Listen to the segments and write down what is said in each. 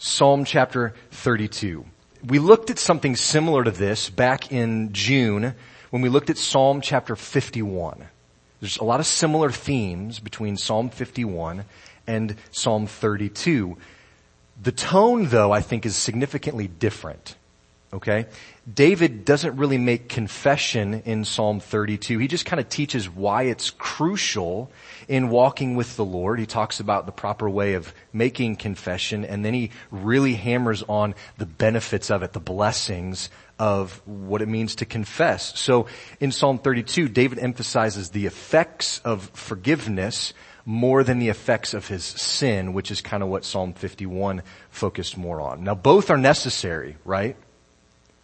Psalm chapter 32. We looked at something similar to this back in June when we looked at Psalm chapter 51. There's a lot of similar themes between Psalm 51 and Psalm 32. The tone though I think is significantly different. Okay? David doesn't really make confession in Psalm 32. He just kind of teaches why it's crucial in walking with the Lord. He talks about the proper way of making confession and then he really hammers on the benefits of it, the blessings of what it means to confess. So in Psalm 32, David emphasizes the effects of forgiveness more than the effects of his sin, which is kind of what Psalm 51 focused more on. Now both are necessary, right?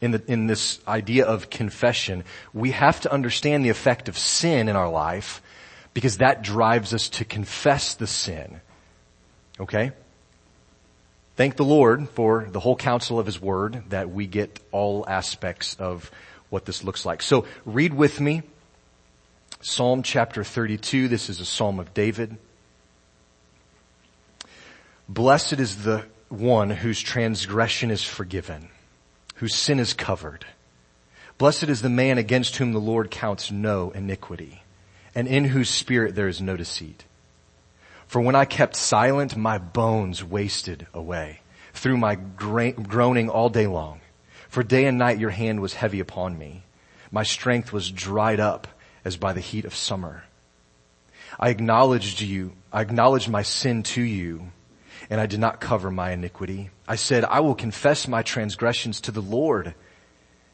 In, the, in this idea of confession, we have to understand the effect of sin in our life because that drives us to confess the sin. Okay? Thank the Lord for the whole counsel of His Word that we get all aspects of what this looks like. So read with me Psalm chapter 32. This is a Psalm of David. Blessed is the one whose transgression is forgiven whose sin is covered. Blessed is the man against whom the Lord counts no iniquity, and in whose spirit there is no deceit. For when I kept silent, my bones wasted away through my groaning all day long. For day and night your hand was heavy upon me. My strength was dried up as by the heat of summer. I acknowledged you, I acknowledged my sin to you, and I did not cover my iniquity. I said, I will confess my transgressions to the Lord,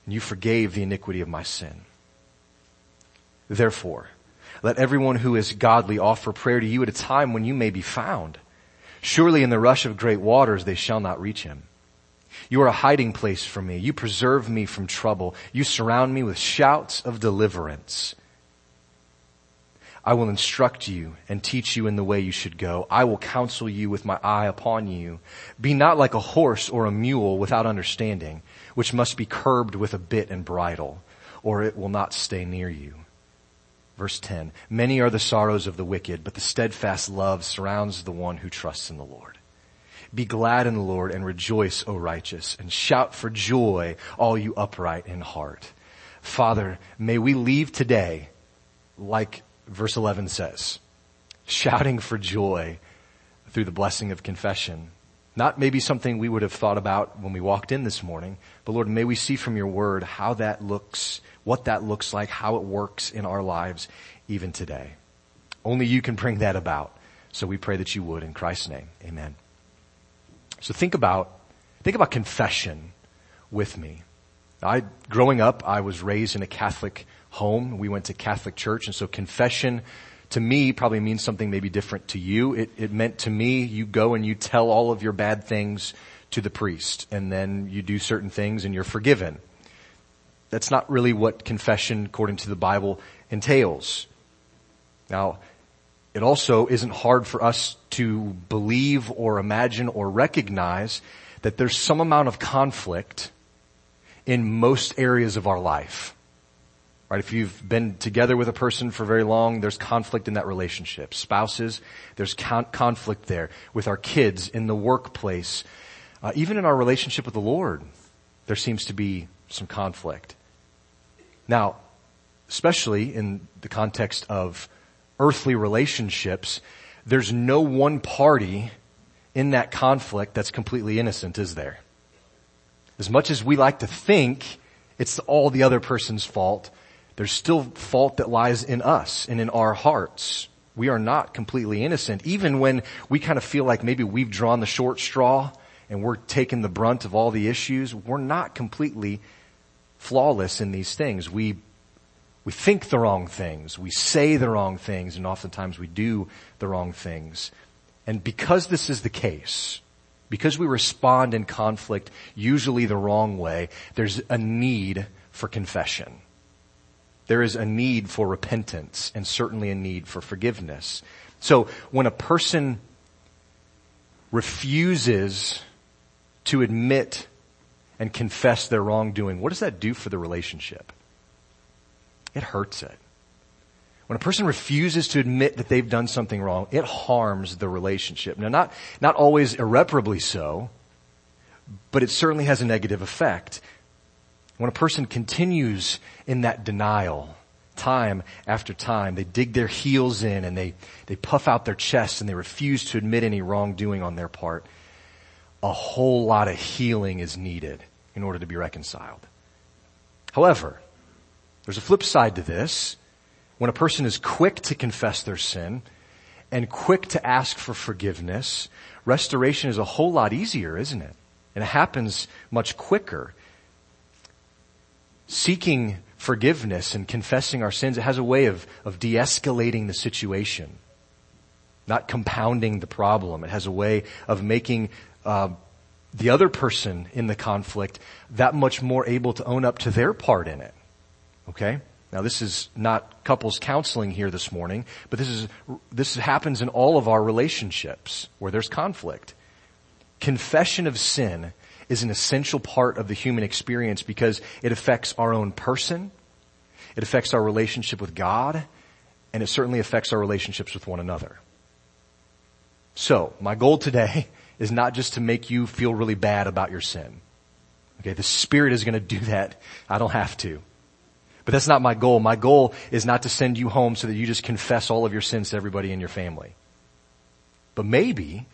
and you forgave the iniquity of my sin. Therefore, let everyone who is godly offer prayer to you at a time when you may be found. Surely in the rush of great waters they shall not reach him. You are a hiding place for me. You preserve me from trouble. You surround me with shouts of deliverance. I will instruct you and teach you in the way you should go. I will counsel you with my eye upon you. Be not like a horse or a mule without understanding, which must be curbed with a bit and bridle, or it will not stay near you. Verse 10, many are the sorrows of the wicked, but the steadfast love surrounds the one who trusts in the Lord. Be glad in the Lord and rejoice, O righteous, and shout for joy, all you upright in heart. Father, may we leave today like verse 11 says, shouting for joy through the blessing of confession. Not maybe something we would have thought about when we walked in this morning, but Lord, may we see from your word how that looks, what that looks like, how it works in our lives even today. Only you can bring that about. So we pray that you would in Christ's name. Amen. So think about, think about confession with me. I, growing up, I was raised in a Catholic home. We went to Catholic church and so confession to me probably means something maybe different to you. It, it meant to me you go and you tell all of your bad things to the priest and then you do certain things and you're forgiven. That's not really what confession according to the Bible entails. Now, it also isn't hard for us to believe or imagine or recognize that there's some amount of conflict in most areas of our life. Right? If you've been together with a person for very long, there's conflict in that relationship. Spouses, there's con- conflict there. With our kids, in the workplace, uh, even in our relationship with the Lord, there seems to be some conflict. Now, especially in the context of earthly relationships, there's no one party in that conflict that's completely innocent, is there? As much as we like to think it's all the other person's fault, there's still fault that lies in us and in our hearts. We are not completely innocent. Even when we kind of feel like maybe we've drawn the short straw and we're taking the brunt of all the issues, we're not completely flawless in these things. We, we think the wrong things. We say the wrong things and oftentimes we do the wrong things. And because this is the case, because we respond in conflict usually the wrong way, there's a need for confession there is a need for repentance and certainly a need for forgiveness. So when a person refuses to admit and confess their wrongdoing, what does that do for the relationship? It hurts it. When a person refuses to admit that they've done something wrong, it harms the relationship. Now not, not always irreparably so, but it certainly has a negative effect. When a person continues in that denial, time after time, they dig their heels in and they, they puff out their chests and they refuse to admit any wrongdoing on their part, a whole lot of healing is needed in order to be reconciled. However, there's a flip side to this. When a person is quick to confess their sin and quick to ask for forgiveness, restoration is a whole lot easier, isn't it? And it happens much quicker. Seeking forgiveness and confessing our sins, it has a way of, of de-escalating the situation. Not compounding the problem. It has a way of making uh, the other person in the conflict that much more able to own up to their part in it. Okay? Now this is not couples counseling here this morning, but this is, this happens in all of our relationships where there's conflict. Confession of sin is an essential part of the human experience because it affects our own person, it affects our relationship with God, and it certainly affects our relationships with one another. So, my goal today is not just to make you feel really bad about your sin. Okay, the Spirit is gonna do that. I don't have to. But that's not my goal. My goal is not to send you home so that you just confess all of your sins to everybody in your family. But maybe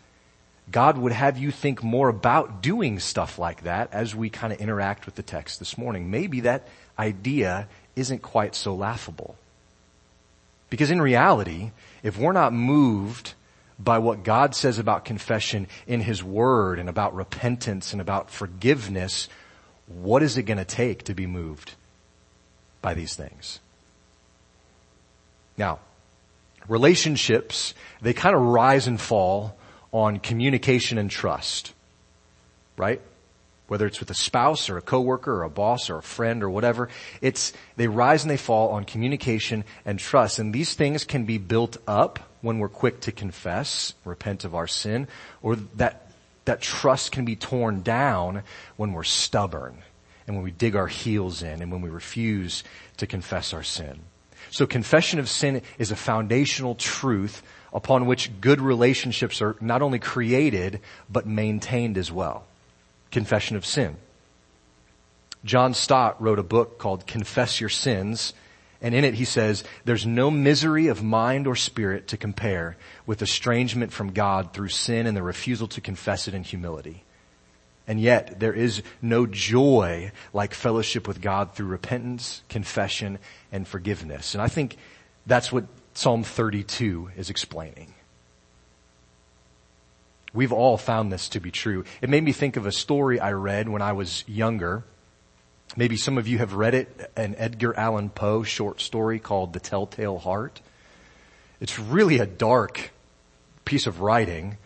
God would have you think more about doing stuff like that as we kind of interact with the text this morning. Maybe that idea isn't quite so laughable. Because in reality, if we're not moved by what God says about confession in His Word and about repentance and about forgiveness, what is it going to take to be moved by these things? Now, relationships, they kind of rise and fall on communication and trust. Right? Whether it's with a spouse or a coworker or a boss or a friend or whatever, it's, they rise and they fall on communication and trust. And these things can be built up when we're quick to confess, repent of our sin, or that, that trust can be torn down when we're stubborn and when we dig our heels in and when we refuse to confess our sin. So confession of sin is a foundational truth upon which good relationships are not only created, but maintained as well. Confession of sin. John Stott wrote a book called Confess Your Sins, and in it he says, there's no misery of mind or spirit to compare with estrangement from God through sin and the refusal to confess it in humility. And yet there is no joy like fellowship with God through repentance, confession, and forgiveness. And I think that's what Psalm 32 is explaining. We've all found this to be true. It made me think of a story I read when I was younger. Maybe some of you have read it, an Edgar Allan Poe short story called The Telltale Heart. It's really a dark piece of writing.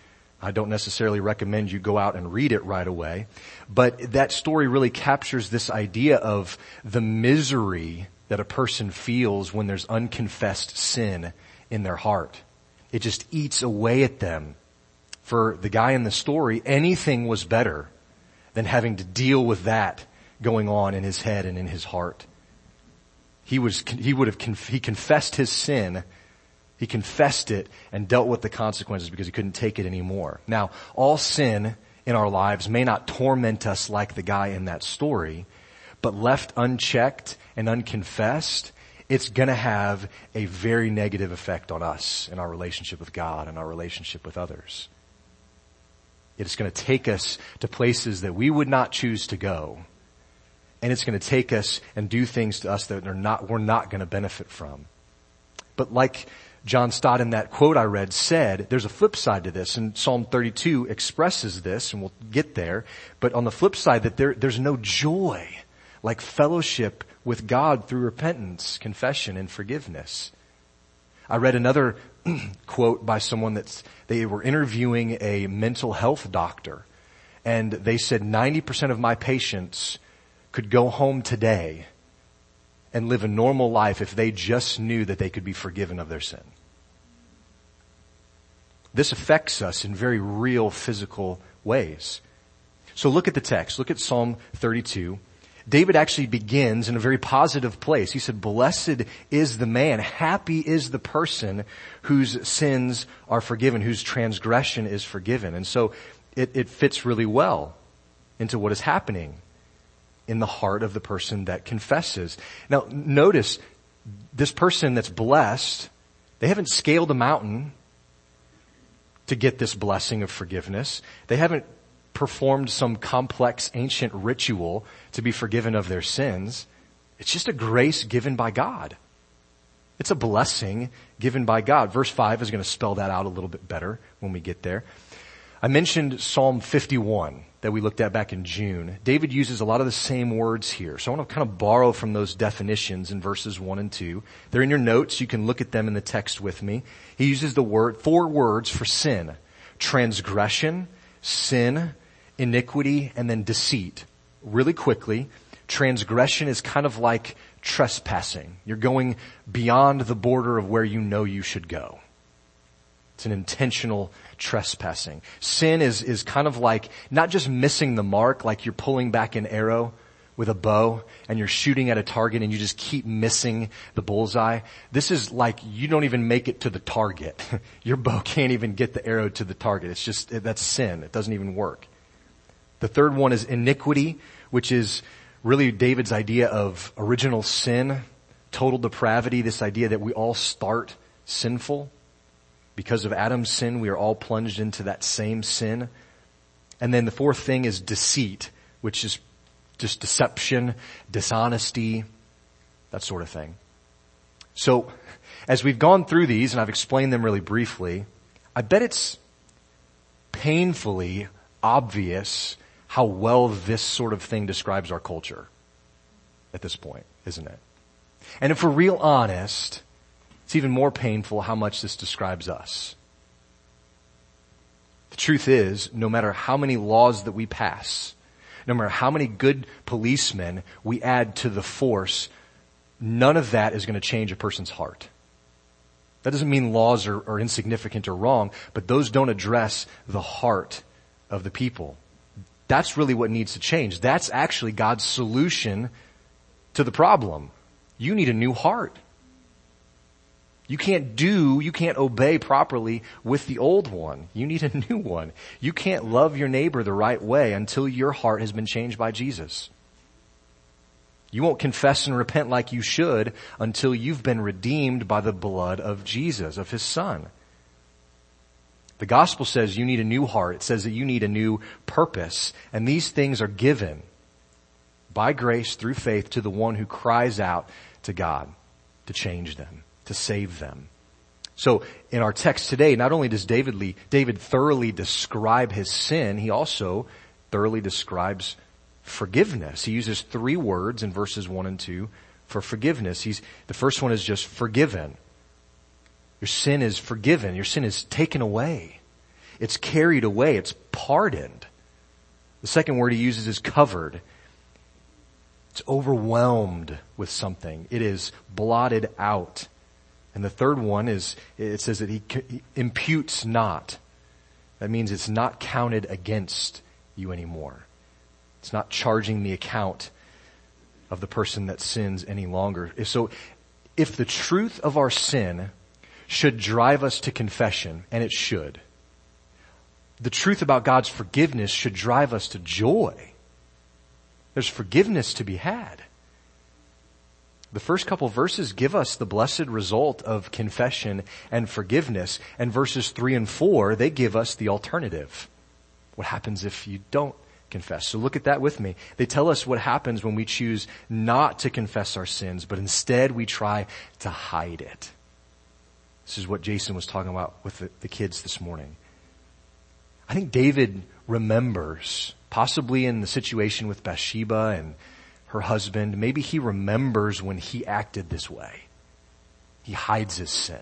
I don't necessarily recommend you go out and read it right away, but that story really captures this idea of the misery that a person feels when there's unconfessed sin in their heart. It just eats away at them. For the guy in the story, anything was better than having to deal with that going on in his head and in his heart. He was, he would have, he confessed his sin. He confessed it and dealt with the consequences because he couldn't take it anymore. Now, all sin in our lives may not torment us like the guy in that story, but left unchecked and unconfessed, it's gonna have a very negative effect on us in our relationship with God and our relationship with others. It's gonna take us to places that we would not choose to go. And it's gonna take us and do things to us that are not, we're not gonna benefit from. But like John Stott in that quote I read said, there's a flip side to this, and Psalm 32 expresses this, and we'll get there, but on the flip side that there, there's no joy like fellowship with God through repentance, confession, and forgiveness. I read another quote by someone that they were interviewing a mental health doctor and they said 90% of my patients could go home today and live a normal life if they just knew that they could be forgiven of their sin. This affects us in very real physical ways. So look at the text. Look at Psalm 32 David actually begins in a very positive place. He said, blessed is the man, happy is the person whose sins are forgiven, whose transgression is forgiven. And so it, it fits really well into what is happening in the heart of the person that confesses. Now notice this person that's blessed, they haven't scaled a mountain to get this blessing of forgiveness. They haven't performed some complex ancient ritual to be forgiven of their sins. It's just a grace given by God. It's a blessing given by God. Verse 5 is going to spell that out a little bit better when we get there. I mentioned Psalm 51 that we looked at back in June. David uses a lot of the same words here. So I want to kind of borrow from those definitions in verses 1 and 2. They're in your notes. You can look at them in the text with me. He uses the word, four words for sin. Transgression, sin, iniquity, and then deceit. Really quickly, transgression is kind of like trespassing. You're going beyond the border of where you know you should go. It's an intentional trespassing. Sin is, is kind of like not just missing the mark, like you're pulling back an arrow with a bow and you're shooting at a target and you just keep missing the bullseye. This is like you don't even make it to the target. Your bow can't even get the arrow to the target. It's just, that's sin. It doesn't even work. The third one is iniquity, which is really David's idea of original sin, total depravity, this idea that we all start sinful. Because of Adam's sin, we are all plunged into that same sin. And then the fourth thing is deceit, which is just deception, dishonesty, that sort of thing. So, as we've gone through these, and I've explained them really briefly, I bet it's painfully obvious how well this sort of thing describes our culture at this point, isn't it? And if we're real honest, it's even more painful how much this describes us. The truth is, no matter how many laws that we pass, no matter how many good policemen we add to the force, none of that is going to change a person's heart. That doesn't mean laws are, are insignificant or wrong, but those don't address the heart of the people. That's really what needs to change. That's actually God's solution to the problem. You need a new heart. You can't do, you can't obey properly with the old one. You need a new one. You can't love your neighbor the right way until your heart has been changed by Jesus. You won't confess and repent like you should until you've been redeemed by the blood of Jesus, of His Son. The gospel says you need a new heart. It says that you need a new purpose. And these things are given by grace through faith to the one who cries out to God to change them to save them. So in our text today, not only does David, Lee, David thoroughly describe his sin, he also thoroughly describes forgiveness. He uses three words in verses one and two for forgiveness. He's, the first one is just forgiven. Your sin is forgiven. Your sin is taken away. It's carried away. It's pardoned. The second word he uses is covered. It's overwhelmed with something. It is blotted out. And the third one is, it says that he imputes not. That means it's not counted against you anymore. It's not charging the account of the person that sins any longer. So if the truth of our sin should drive us to confession, and it should, the truth about God's forgiveness should drive us to joy. There's forgiveness to be had. The first couple verses give us the blessed result of confession and forgiveness. And verses three and four, they give us the alternative. What happens if you don't confess? So look at that with me. They tell us what happens when we choose not to confess our sins, but instead we try to hide it. This is what Jason was talking about with the, the kids this morning. I think David remembers, possibly in the situation with Bathsheba and her husband, maybe he remembers when he acted this way. He hides his sin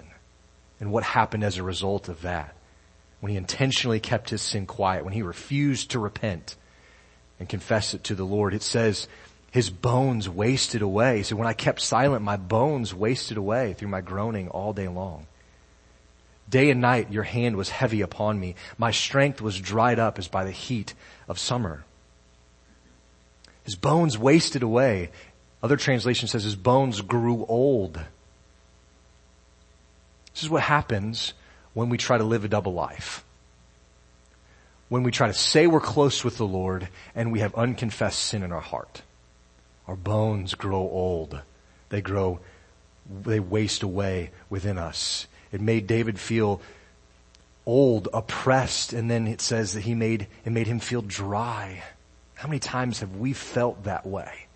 and what happened as a result of that. When he intentionally kept his sin quiet, when he refused to repent and confess it to the Lord, it says his bones wasted away. Said, when I kept silent, my bones wasted away through my groaning all day long. Day and night your hand was heavy upon me. My strength was dried up as by the heat of summer. His bones wasted away. Other translation says his bones grew old. This is what happens when we try to live a double life. when we try to say we're close with the Lord and we have unconfessed sin in our heart. Our bones grow old. They grow, they waste away within us. It made David feel old, oppressed, and then it says that he made, it made him feel dry. How many times have we felt that way?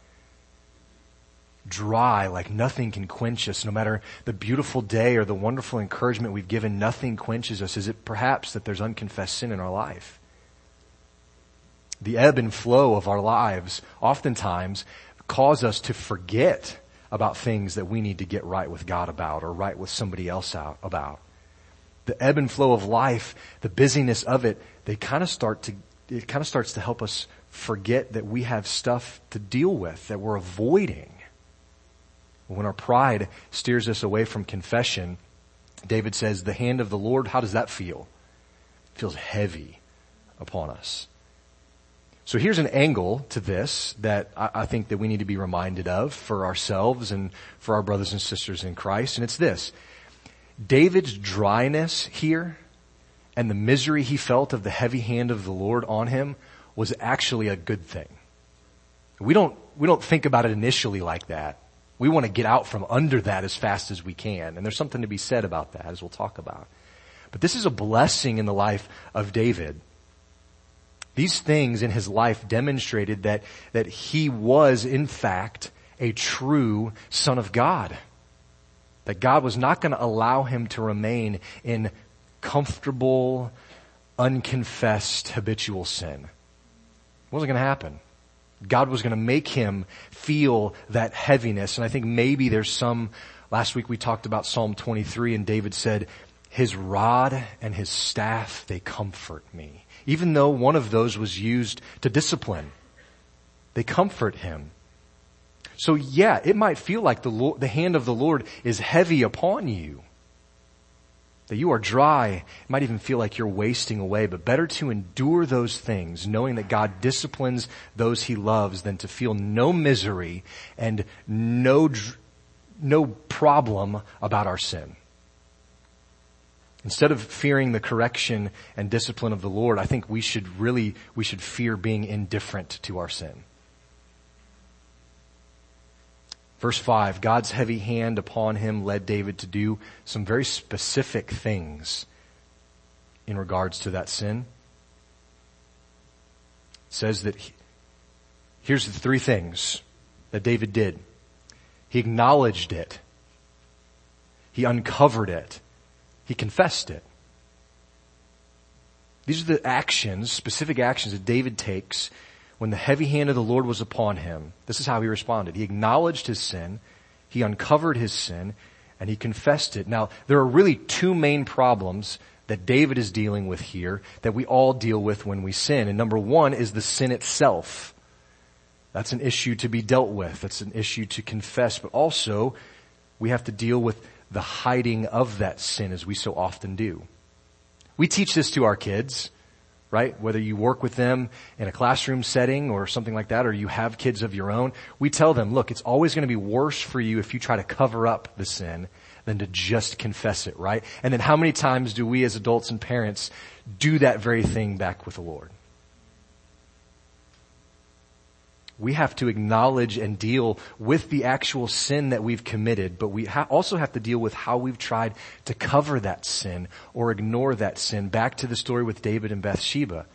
Dry, like nothing can quench us. No matter the beautiful day or the wonderful encouragement we've given, nothing quenches us. Is it perhaps that there's unconfessed sin in our life? The ebb and flow of our lives oftentimes cause us to forget about things that we need to get right with God about or right with somebody else out about. The ebb and flow of life, the busyness of it, they kind of start to, it kind of starts to help us forget that we have stuff to deal with that we're avoiding. When our pride steers us away from confession, David says, the hand of the Lord, how does that feel? It feels heavy upon us. So here's an angle to this that I, think that we need to be reminded of for ourselves and for our brothers and sisters in Christ, and it's this. David's dryness here and the misery he felt of the heavy hand of the Lord on him was actually a good thing. We don't, we don't think about it initially like that. We want to get out from under that as fast as we can. And there's something to be said about that as we'll talk about. But this is a blessing in the life of David. These things in his life demonstrated that, that he was in fact a true son of God. That God was not going to allow him to remain in comfortable, unconfessed, habitual sin. It wasn't going to happen. God was going to make him feel that heaviness. And I think maybe there's some, last week we talked about Psalm 23 and David said, his rod and his staff, they comfort me even though one of those was used to discipline. They comfort him. So yeah, it might feel like the, Lord, the hand of the Lord is heavy upon you. That you are dry. It might even feel like you're wasting away, but better to endure those things knowing that God disciplines those he loves than to feel no misery and no, no problem about our sin. Instead of fearing the correction and discipline of the Lord, I think we should really, we should fear being indifferent to our sin. Verse 5, God's heavy hand upon him led David to do some very specific things in regards to that sin. It says that he, here's the three things that David did. He acknowledged it. He uncovered it he confessed it. These are the actions, specific actions that David takes when the heavy hand of the Lord was upon him. This is how he responded. He acknowledged his sin, he uncovered his sin, and he confessed it. Now, there are really two main problems that David is dealing with here that we all deal with when we sin. And number one is the sin itself. That's an issue to be dealt with. That's an issue to confess, but also we have to deal with the hiding of that sin as we so often do. We teach this to our kids, right? Whether you work with them in a classroom setting or something like that, or you have kids of your own, we tell them, look, it's always going to be worse for you if you try to cover up the sin than to just confess it, right? And then how many times do we as adults and parents do that very thing back with the Lord? We have to acknowledge and deal with the actual sin that we've committed, but we ha- also have to deal with how we've tried to cover that sin or ignore that sin. Back to the story with David and Bathsheba.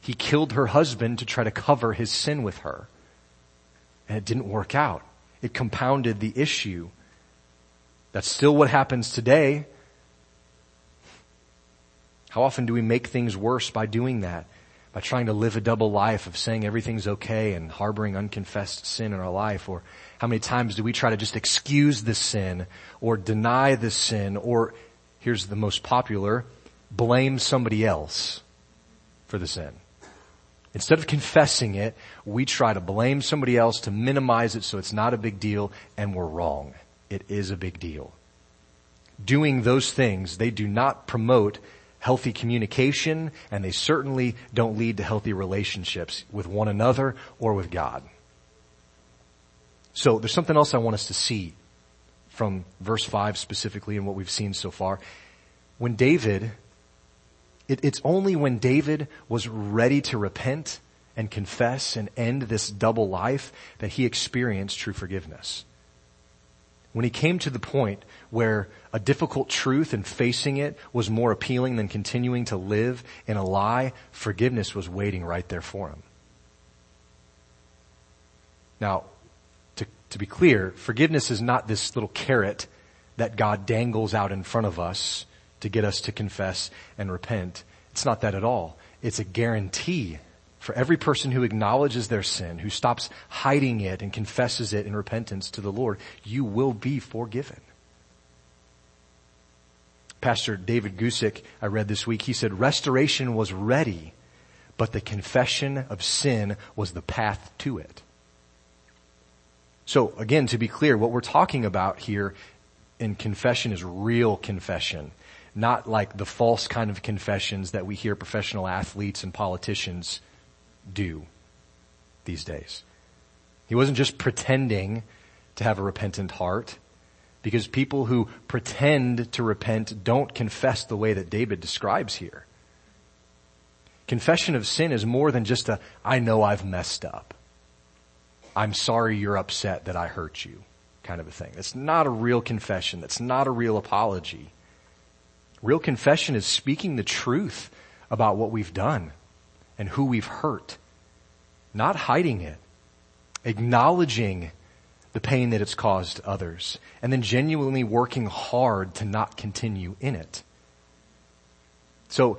He killed her husband to try to cover his sin with her. And it didn't work out. It compounded the issue. That's still what happens today. How often do we make things worse by doing that? By trying to live a double life of saying everything's okay and harboring unconfessed sin in our life? Or how many times do we try to just excuse the sin or deny the sin or here's the most popular, blame somebody else for the sin? Instead of confessing it, we try to blame somebody else to minimize it so it's not a big deal and we're wrong. It is a big deal. Doing those things, they do not promote healthy communication, and they certainly don't lead to healthy relationships with one another or with God. So there's something else I want us to see from verse 5 specifically and what we've seen so far. When David It, it's only when David was ready to repent and confess and end this double life that he experienced true forgiveness. When he came to the point where a difficult truth and facing it was more appealing than continuing to live in a lie, forgiveness was waiting right there for him. Now, to, to be clear, forgiveness is not this little carrot that God dangles out in front of us to get us to confess and repent. It's not that at all. It's a guarantee for every person who acknowledges their sin, who stops hiding it and confesses it in repentance to the Lord, you will be forgiven. Pastor David Guzik, I read this week, he said, restoration was ready, but the confession of sin was the path to it. So again, to be clear, what we're talking about here in confession is real confession, not like the false kind of confessions that we hear professional athletes and politicians do these days. He wasn't just pretending to have a repentant heart because people who pretend to repent don't confess the way that David describes here. Confession of sin is more than just a, I know I've messed up. I'm sorry you're upset that I hurt you kind of a thing. That's not a real confession. That's not a real apology. Real confession is speaking the truth about what we've done and who we've hurt. Not hiding it. Acknowledging the pain that it's caused others. And then genuinely working hard to not continue in it. So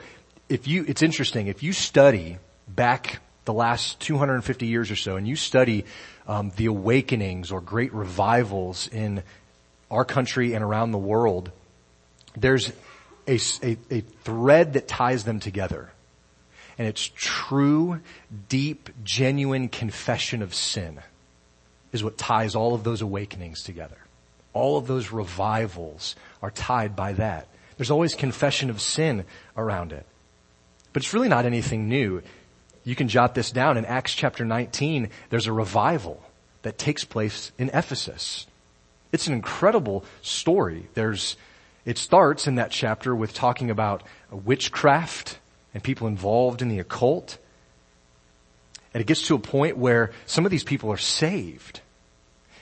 if you, it's interesting, if you study back the last 250 years or so and you study um, the awakenings or great revivals in our country and around the world, there's a, a, a thread that ties them together and it's true, deep, genuine confession of sin is what ties all of those awakenings together. All of those revivals are tied by that. There's always confession of sin around it. But it's really not anything new. You can jot this down in Acts chapter 19. There's a revival that takes place in Ephesus. It's an incredible story. There's, it starts in that chapter with talking about witchcraft and people involved in the occult. And it gets to a point where some of these people are saved.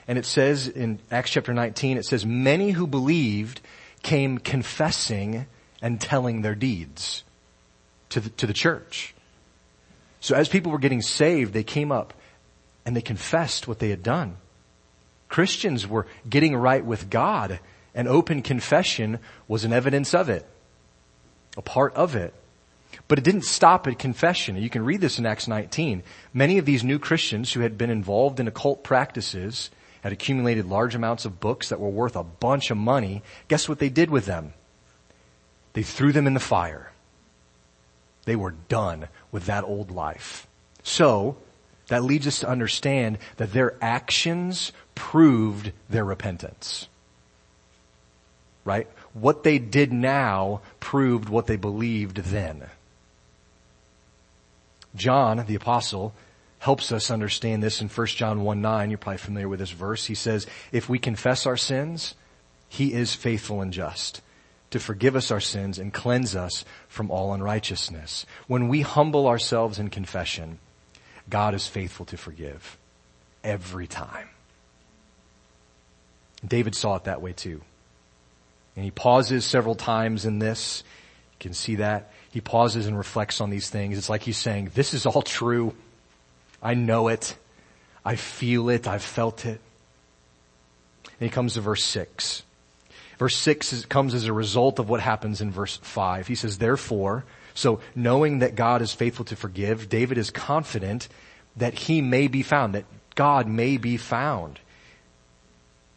And it says in Acts chapter 19, it says, many who believed came confessing and telling their deeds to the, to the church. So as people were getting saved, they came up and they confessed what they had done. Christians were getting right with God and open confession was an evidence of it. A part of it. But it didn't stop at confession. You can read this in Acts 19. Many of these new Christians who had been involved in occult practices had accumulated large amounts of books that were worth a bunch of money. Guess what they did with them? They threw them in the fire. They were done with that old life. So, that leads us to understand that their actions proved their repentance. Right? What they did now proved what they believed then. John, the apostle, helps us understand this in 1 John 1 9. You're probably familiar with this verse. He says, if we confess our sins, he is faithful and just to forgive us our sins and cleanse us from all unrighteousness. When we humble ourselves in confession, God is faithful to forgive every time. David saw it that way too. And he pauses several times in this. You can see that he pauses and reflects on these things. It's like he's saying, this is all true. I know it. I feel it. I've felt it. And he comes to verse six. Verse six is, comes as a result of what happens in verse five. He says, therefore, so knowing that God is faithful to forgive, David is confident that he may be found, that God may be found.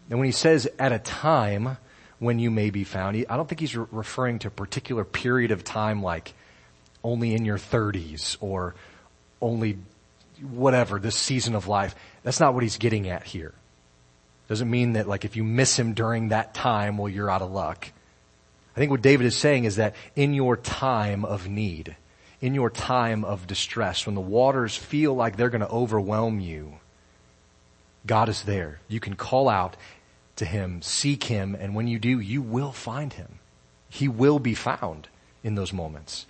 And when he says at a time, when you may be found. I don't think he's re- referring to a particular period of time like only in your 30s or only whatever, this season of life. That's not what he's getting at here. Doesn't mean that like if you miss him during that time, well, you're out of luck. I think what David is saying is that in your time of need, in your time of distress, when the waters feel like they're going to overwhelm you, God is there. You can call out to him, seek him, and when you do, you will find him. He will be found in those moments.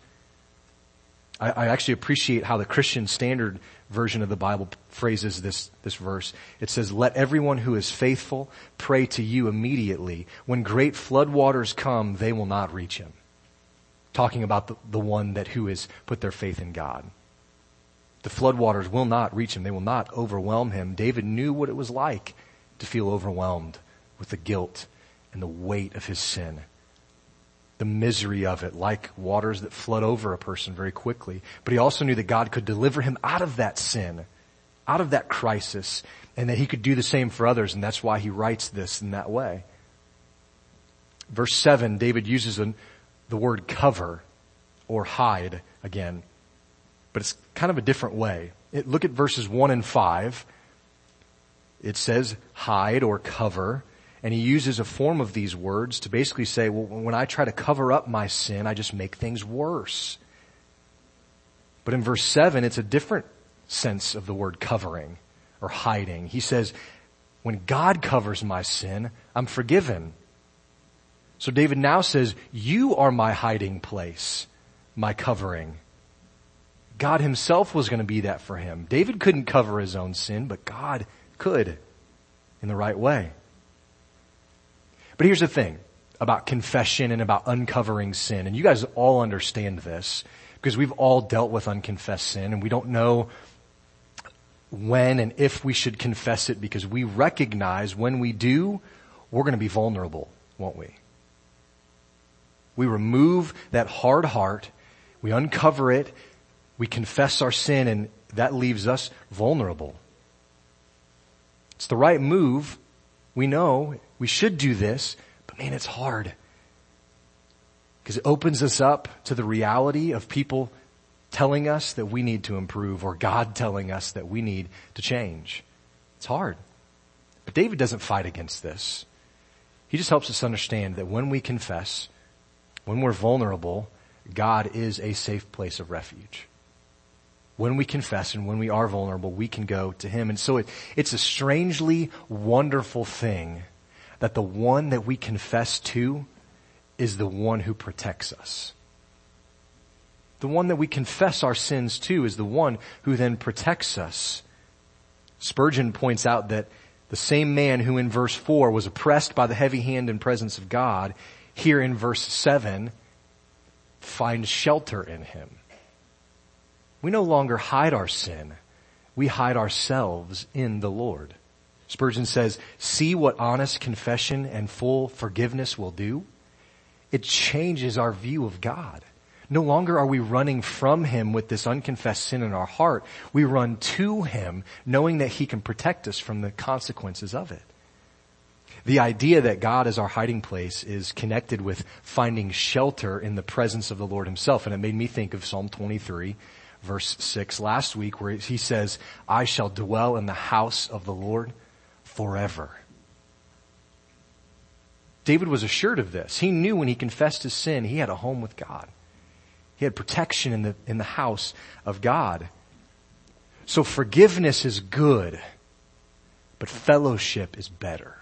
I, I actually appreciate how the Christian Standard version of the Bible phrases this, this verse. It says, let everyone who is faithful pray to you immediately. When great floodwaters come, they will not reach him. Talking about the, the one that who has put their faith in God. The floodwaters will not reach him. They will not overwhelm him. David knew what it was like to feel overwhelmed with the guilt and the weight of his sin the misery of it, like waters that flood over a person very quickly. But he also knew that God could deliver him out of that sin, out of that crisis, and that he could do the same for others, and that's why he writes this in that way. Verse 7, David uses an, the word cover or hide again, but it's kind of a different way. It, look at verses 1 and 5. It says hide or cover. And he uses a form of these words to basically say, well, when I try to cover up my sin, I just make things worse. But in verse 7, it's a different sense of the word covering or hiding. He says, when God covers my sin, I'm forgiven. So David now says, you are my hiding place, my covering. God himself was going to be that for him. David couldn't cover his own sin, but God could in the right way. But here's the thing about confession and about uncovering sin. And you guys all understand this because we've all dealt with unconfessed sin and we don't know when and if we should confess it because we recognize when we do, we're going to be vulnerable, won't we? We remove that hard heart, we uncover it, we confess our sin and that leaves us vulnerable. It's the right move. We know we should do this, but man, it's hard. Because it opens us up to the reality of people telling us that we need to improve or God telling us that we need to change. It's hard. But David doesn't fight against this. He just helps us understand that when we confess, when we're vulnerable, God is a safe place of refuge. When we confess and when we are vulnerable, we can go to Him. And so it, it's a strangely wonderful thing that the one that we confess to is the one who protects us. The one that we confess our sins to is the one who then protects us. Spurgeon points out that the same man who in verse 4 was oppressed by the heavy hand and presence of God, here in verse 7 finds shelter in him. We no longer hide our sin. We hide ourselves in the Lord. Spurgeon says, see what honest confession and full forgiveness will do. It changes our view of God. No longer are we running from Him with this unconfessed sin in our heart. We run to Him knowing that He can protect us from the consequences of it. The idea that God is our hiding place is connected with finding shelter in the presence of the Lord Himself. And it made me think of Psalm 23 verse 6 last week where He says, I shall dwell in the house of the Lord forever. David was assured of this. He knew when he confessed his sin, he had a home with God. He had protection in the, in the house of God. So forgiveness is good, but fellowship is better.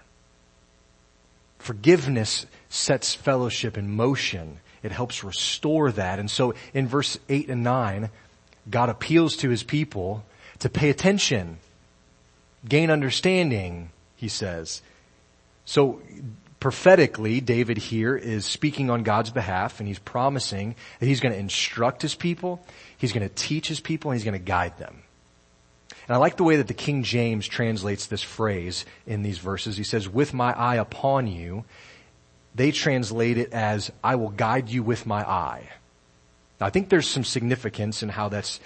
Forgiveness sets fellowship in motion. It helps restore that. And so in verse 8 and 9, God appeals to his people to pay attention gain understanding, he says. So prophetically, David here is speaking on God's behalf and he's promising that he's going to instruct his people, he's going to teach his people, and he's going to guide them. And I like the way that the King James translates this phrase in these verses. He says, with my eye upon you. They translate it as, I will guide you with my eye. Now I think there's some significance in how that's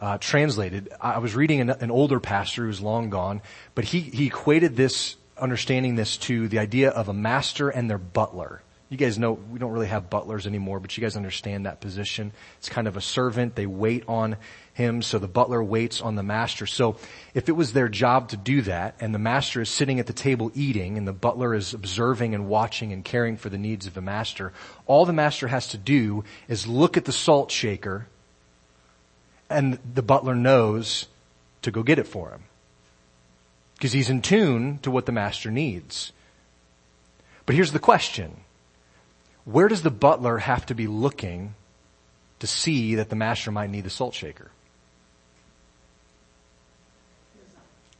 uh, translated. I was reading an, an, older pastor who's long gone, but he, he equated this, understanding this to the idea of a master and their butler. You guys know we don't really have butlers anymore, but you guys understand that position. It's kind of a servant. They wait on him, so the butler waits on the master. So if it was their job to do that, and the master is sitting at the table eating, and the butler is observing and watching and caring for the needs of the master, all the master has to do is look at the salt shaker and the butler knows to go get it for him. Because he's in tune to what the master needs. But here's the question. Where does the butler have to be looking to see that the master might need the salt shaker?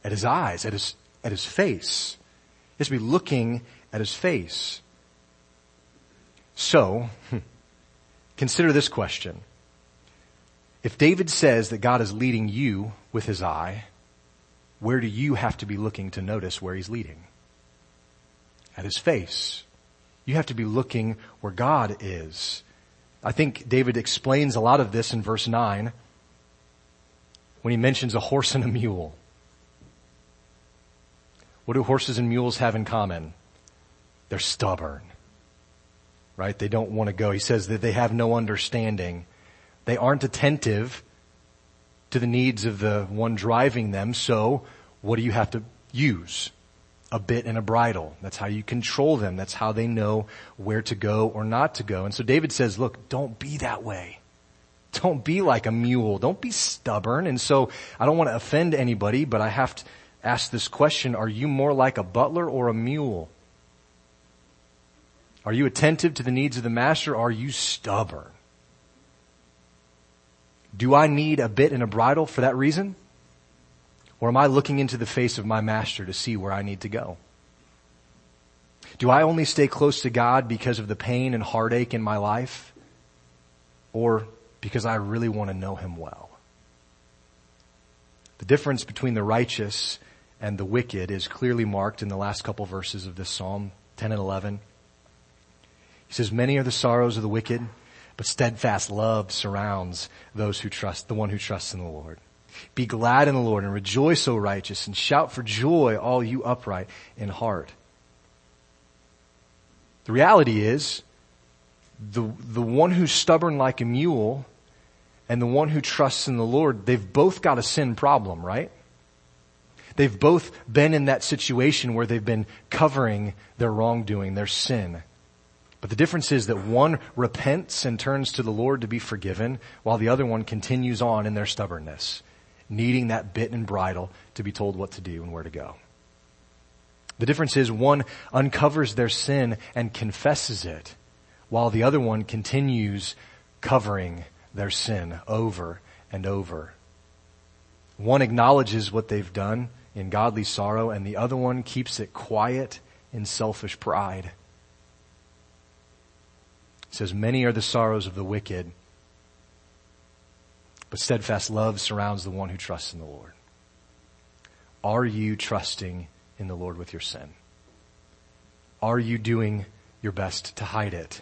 At his eyes, at his, at his face. He has to be looking at his face. So, consider this question. If David says that God is leading you with his eye, where do you have to be looking to notice where he's leading? At his face. You have to be looking where God is. I think David explains a lot of this in verse 9 when he mentions a horse and a mule. What do horses and mules have in common? They're stubborn. Right? They don't want to go. He says that they have no understanding. They aren't attentive to the needs of the one driving them. So what do you have to use? A bit and a bridle. That's how you control them. That's how they know where to go or not to go. And so David says, look, don't be that way. Don't be like a mule. Don't be stubborn. And so I don't want to offend anybody, but I have to ask this question. Are you more like a butler or a mule? Are you attentive to the needs of the master? Are you stubborn? Do I need a bit and a bridle for that reason? Or am I looking into the face of my master to see where I need to go? Do I only stay close to God because of the pain and heartache in my life? Or because I really want to know Him well? The difference between the righteous and the wicked is clearly marked in the last couple verses of this Psalm, 10 and 11. He says, many are the sorrows of the wicked, but steadfast love surrounds those who trust, the one who trusts in the Lord. Be glad in the Lord and rejoice, O righteous, and shout for joy, all you upright in heart. The reality is, the, the one who's stubborn like a mule and the one who trusts in the Lord, they've both got a sin problem, right? They've both been in that situation where they've been covering their wrongdoing, their sin. But the difference is that one repents and turns to the Lord to be forgiven, while the other one continues on in their stubbornness, needing that bit and bridle to be told what to do and where to go. The difference is one uncovers their sin and confesses it, while the other one continues covering their sin over and over. One acknowledges what they've done in godly sorrow, and the other one keeps it quiet in selfish pride. It says, many are the sorrows of the wicked, but steadfast love surrounds the one who trusts in the Lord. Are you trusting in the Lord with your sin? Are you doing your best to hide it?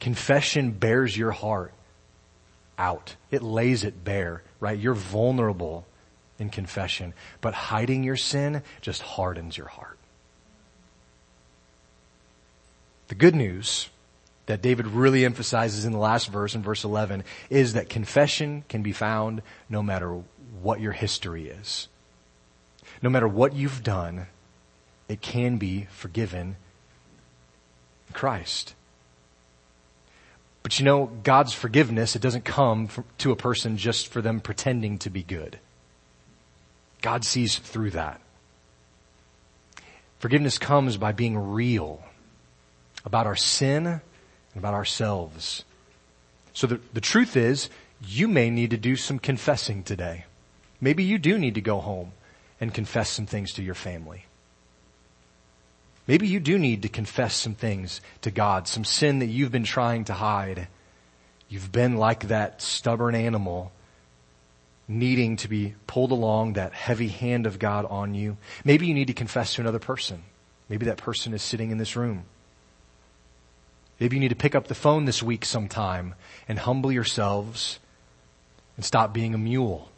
Confession bares your heart out. It lays it bare, right? You're vulnerable in confession, but hiding your sin just hardens your heart. The good news that David really emphasizes in the last verse, in verse 11, is that confession can be found no matter what your history is. No matter what you've done, it can be forgiven Christ. But you know, God's forgiveness, it doesn't come to a person just for them pretending to be good. God sees through that. Forgiveness comes by being real about our sin about ourselves. So the, the truth is, you may need to do some confessing today. Maybe you do need to go home and confess some things to your family. Maybe you do need to confess some things to God, some sin that you've been trying to hide. You've been like that stubborn animal needing to be pulled along that heavy hand of God on you. Maybe you need to confess to another person. Maybe that person is sitting in this room. Maybe you need to pick up the phone this week sometime and humble yourselves and stop being a mule.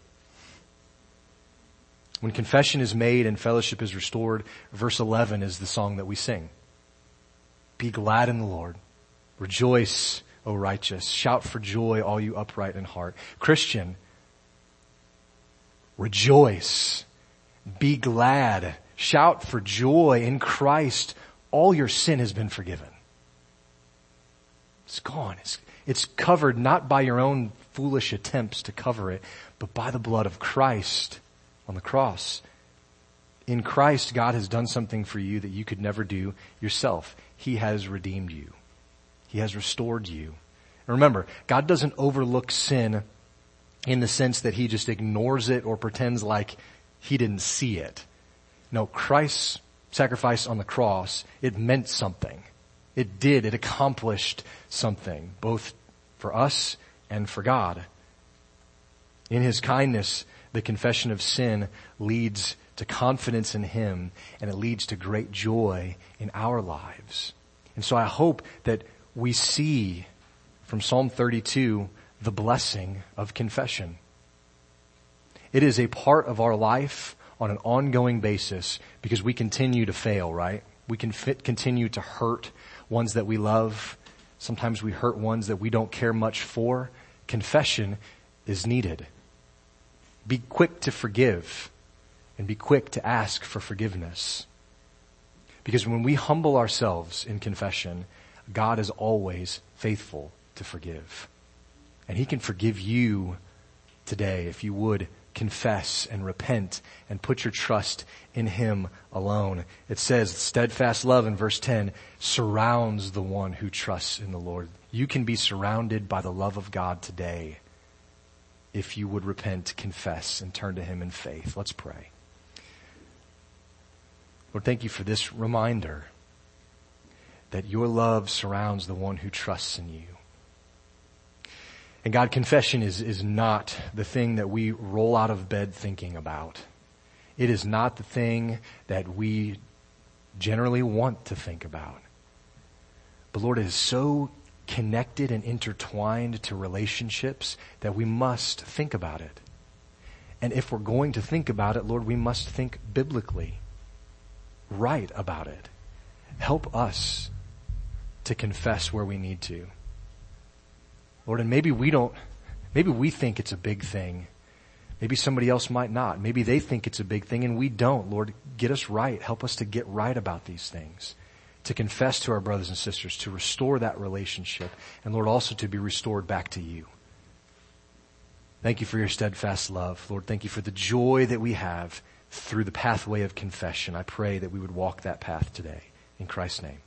When confession is made and fellowship is restored, verse 11 is the song that we sing. Be glad in the Lord. Rejoice, O righteous. Shout for joy, all you upright in heart. Christian, rejoice. Be glad. Shout for joy in Christ. All your sin has been forgiven. It's gone. It's, it's covered not by your own foolish attempts to cover it, but by the blood of Christ on the cross. In Christ, God has done something for you that you could never do yourself. He has redeemed you. He has restored you. And Remember, God doesn't overlook sin in the sense that he just ignores it or pretends like he didn't see it. No, Christ's sacrifice on the cross, it meant something. It did, it accomplished something, both for us and for God. In his kindness, the confession of sin leads to confidence in him and it leads to great joy in our lives. And so I hope that we see from Psalm 32 the blessing of confession. It is a part of our life on an ongoing basis because we continue to fail, right? We can fit, continue to hurt ones that we love. Sometimes we hurt ones that we don't care much for. Confession is needed. Be quick to forgive and be quick to ask for forgiveness. Because when we humble ourselves in confession, God is always faithful to forgive. And He can forgive you today if you would confess and repent and put your trust in Him alone. It says steadfast love in verse 10 surrounds the one who trusts in the Lord. You can be surrounded by the love of God today if you would repent, confess, and turn to Him in faith. Let's pray. Lord, thank you for this reminder that your love surrounds the one who trusts in you. And God, confession is, is not the thing that we roll out of bed thinking about. It is not the thing that we generally want to think about. But Lord, it is so connected and intertwined to relationships that we must think about it. And if we're going to think about it, Lord, we must think biblically, right about it. Help us to confess where we need to. Lord, and maybe we don't, maybe we think it's a big thing. Maybe somebody else might not. Maybe they think it's a big thing and we don't. Lord, get us right. Help us to get right about these things. To confess to our brothers and sisters, to restore that relationship, and Lord, also to be restored back to you. Thank you for your steadfast love. Lord, thank you for the joy that we have through the pathway of confession. I pray that we would walk that path today. In Christ's name.